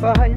Bye.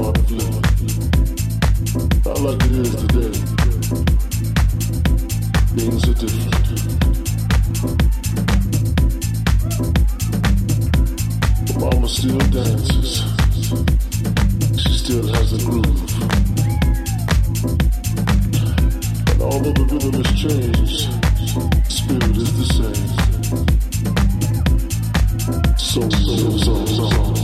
I to do. Not like it is today. Things are different. Mama still dances. She still has a groove. And although the rhythm has changed, spirit is the same. So.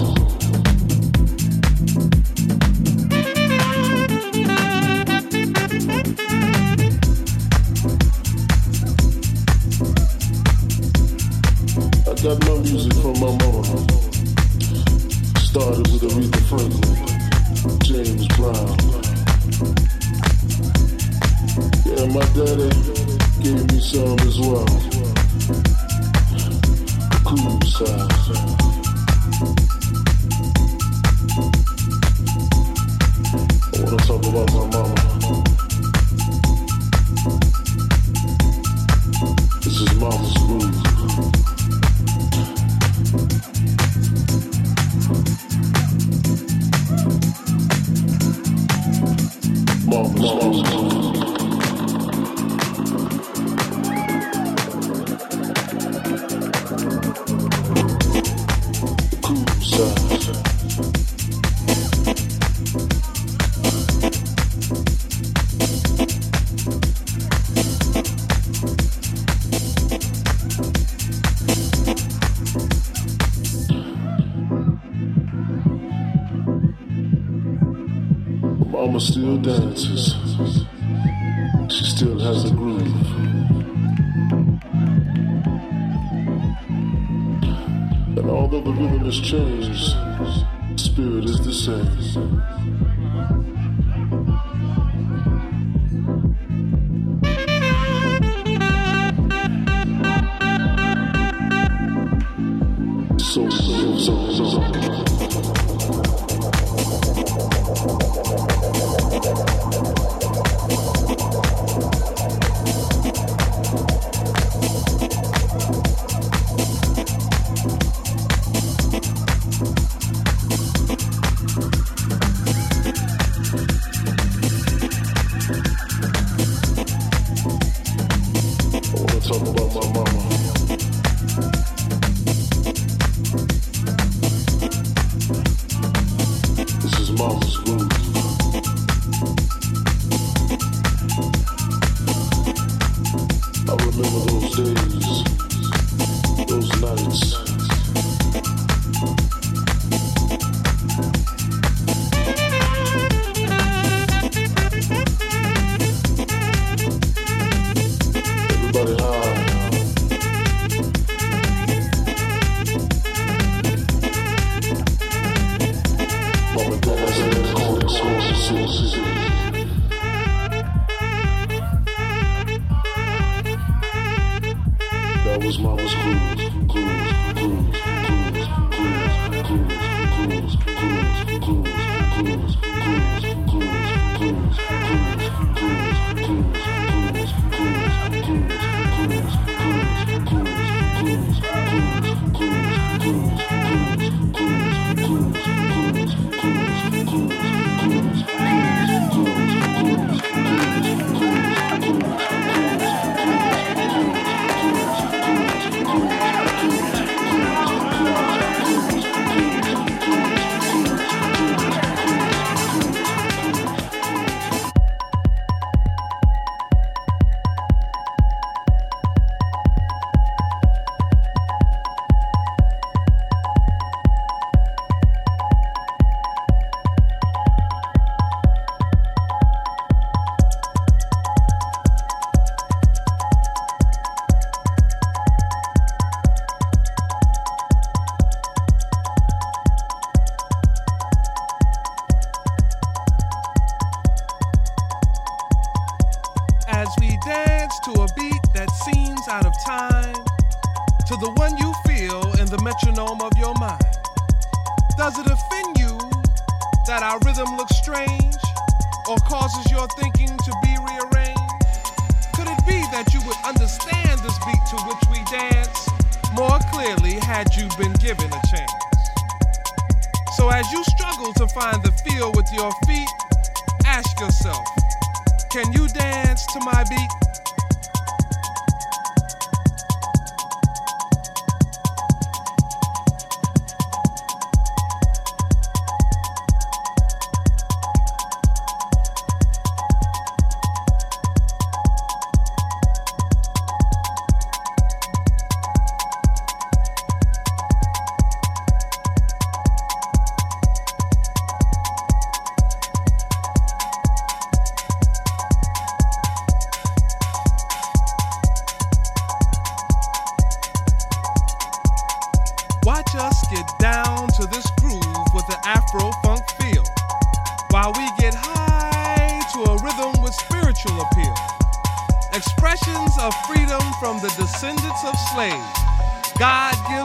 spirit is the same.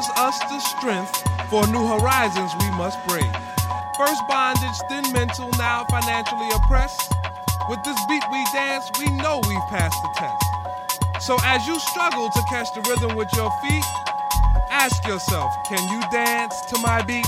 gives us the strength for new horizons we must brave. First bondage, then mental, now financially oppressed. With this beat we dance, we know we've passed the test. So as you struggle to catch the rhythm with your feet, ask yourself, can you dance to my beat?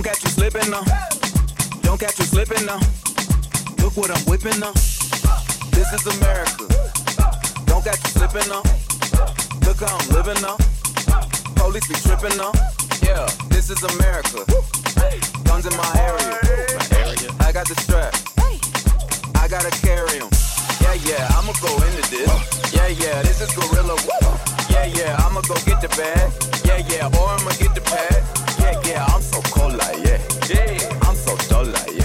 Don't catch you slipping now. Don't catch you slipping now. Look what I'm whipping now. This is America. Don't catch you slipping now. Look how I'm living now. Police be tripping now. Yeah, this is America. Guns in my area. I got the strap. I gotta carry carry 'em. Yeah, yeah, I'ma go into this. Yeah, yeah, this is gorilla. Yeah, yeah, I'ma go get the bag. Yeah, yeah, or I'ma get the pad. Yeah, yeah, I'm so cold like yeah. Yeah, I'm so dull like yeah.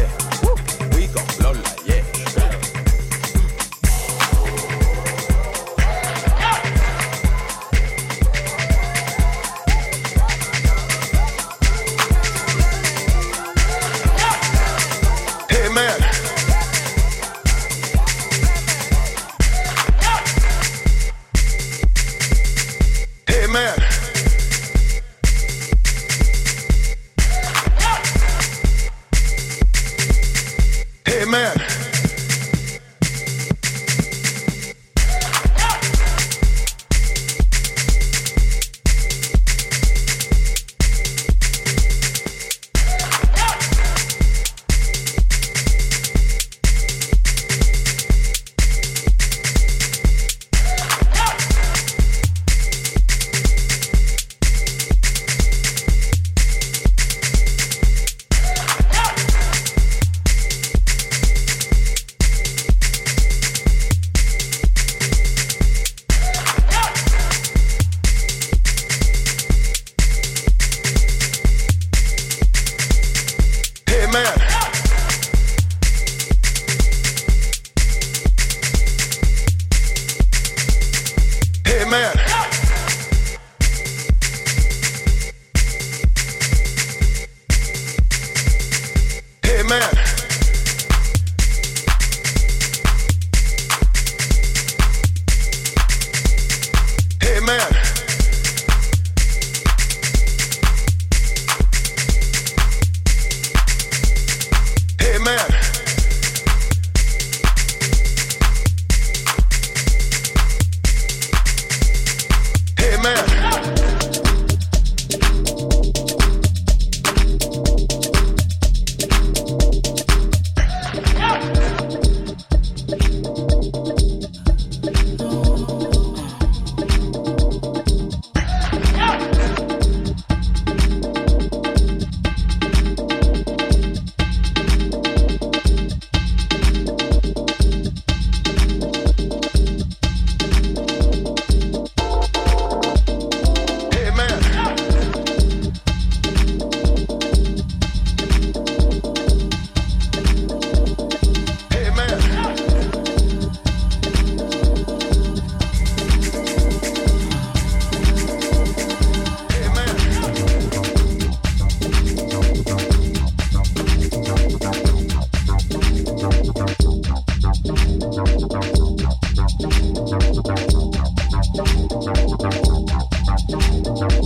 Thank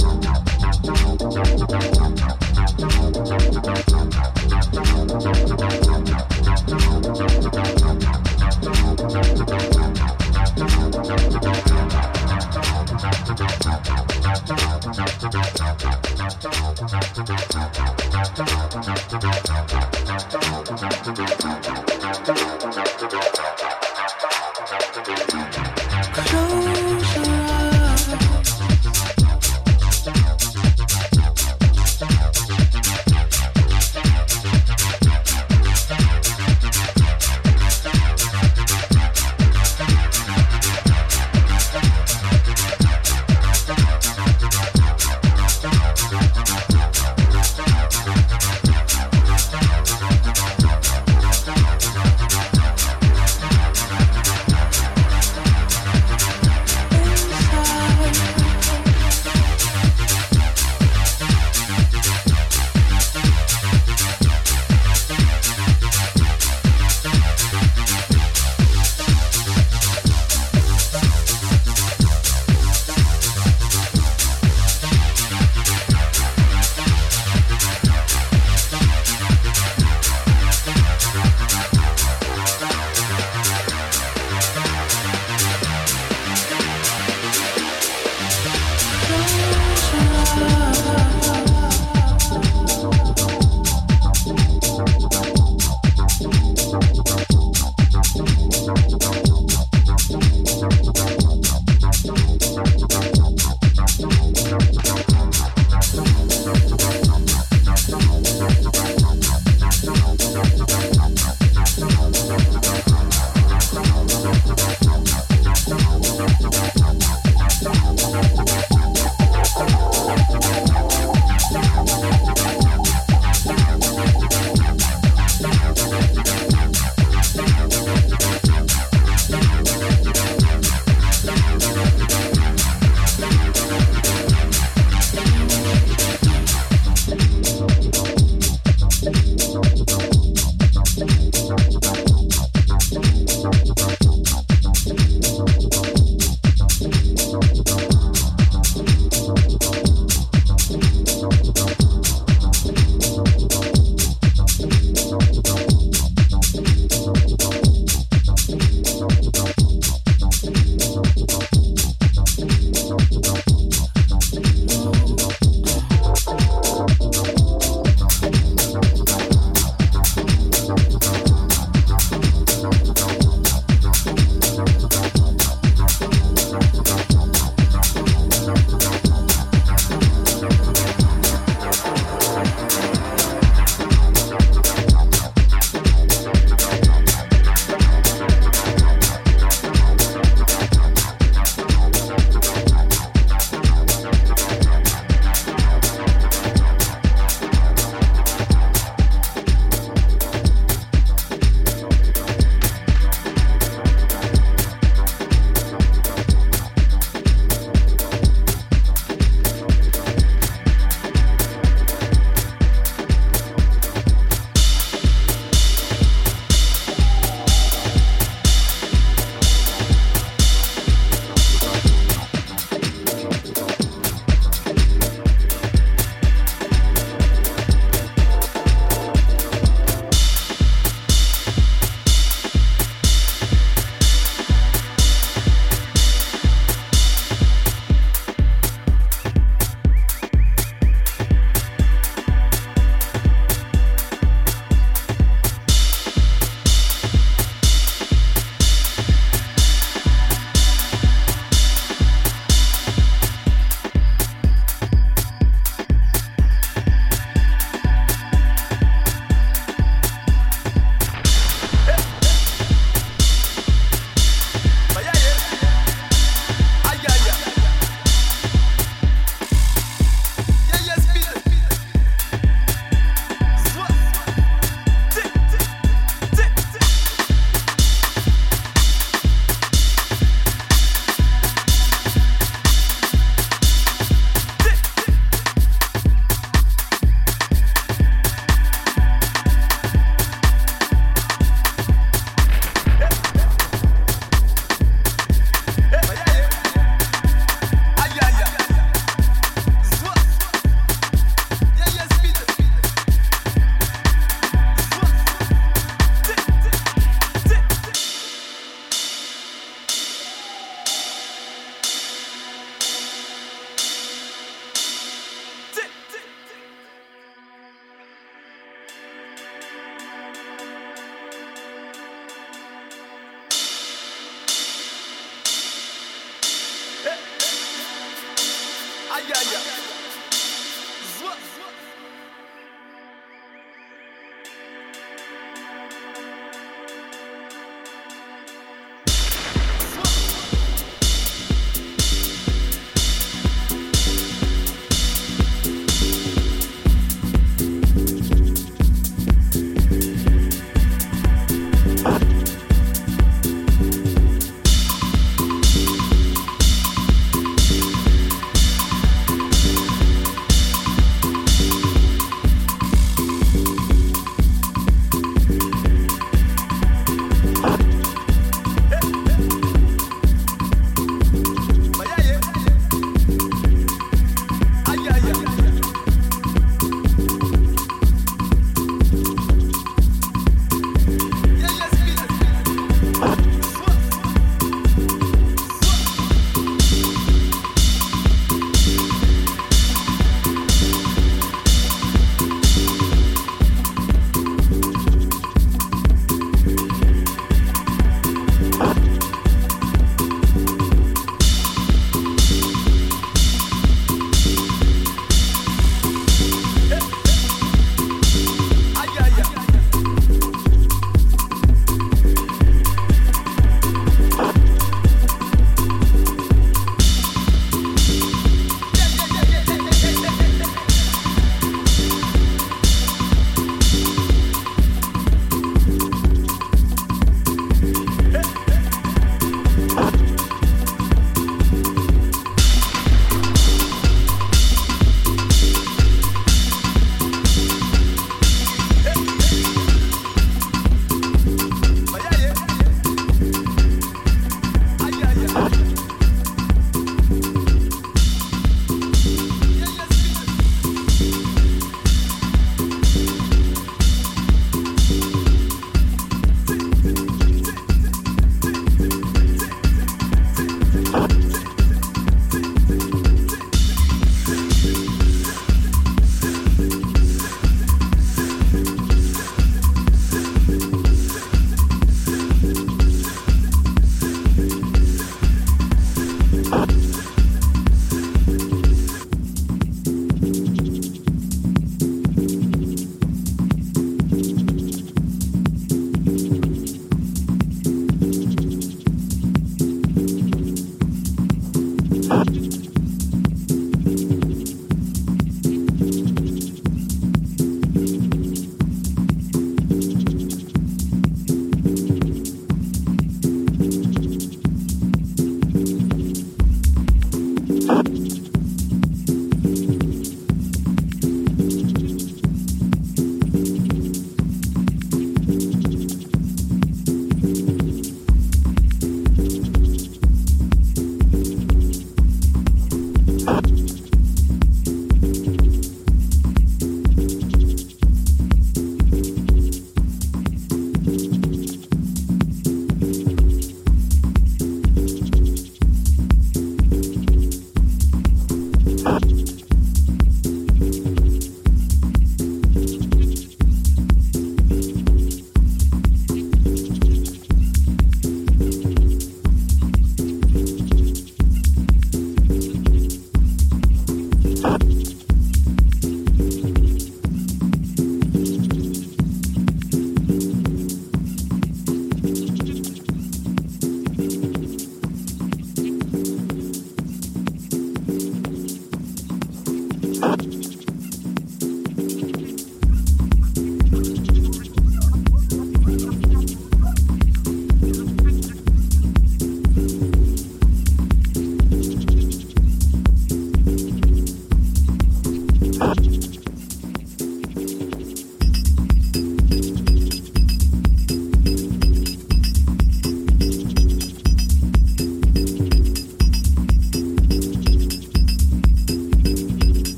you.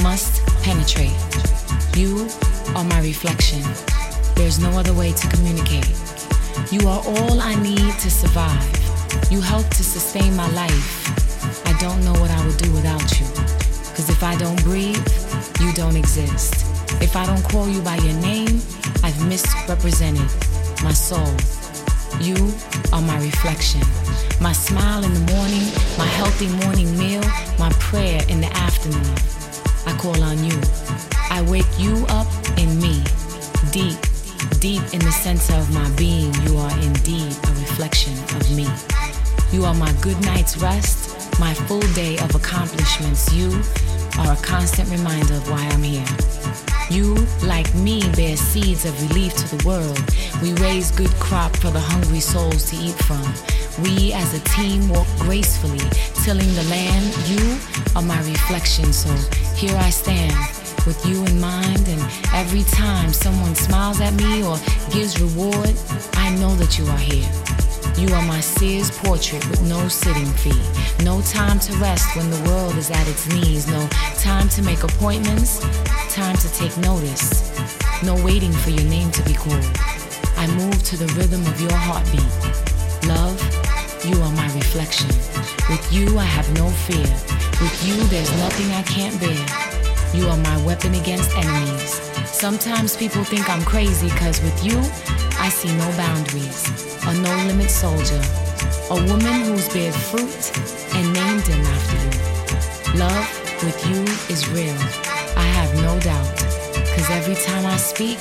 Must penetrate. You are my reflection. There's no other way to communicate. You are all I need to survive. You help to sustain my life. I don't know what I would do without you. Cause if I don't breathe, you don't exist. If I don't call you by your name, I've misrepresented my soul. You are my reflection. My smile in the morning, my healthy morning meal, my prayer in the afternoon. I call on you. I wake you up in me, deep, deep in the center of my being. You are indeed a reflection of me. You are my good night's rest, my full day of accomplishments. You are a constant reminder of why I'm here. You, like me, bear seeds of relief to the world. We raise good crop for the hungry souls to eat from. We as a team walk gracefully, tilling the land. You are my reflection, so here I stand with you in mind. And every time someone smiles at me or gives reward, I know that you are here. You are my Sears portrait with no sitting fee. No time to rest when the world is at its knees. No time to make appointments. Time to take notice. No waiting for your name to be called. I move to the rhythm of your heartbeat. Love, you are my reflection. With you, I have no fear. With you, there's nothing I can't bear. You are my weapon against enemies. Sometimes people think I'm crazy because with you, I see no boundaries, a no limit soldier, a woman who's bared fruit and named him after you. Love with you is real, I have no doubt, because every time I speak,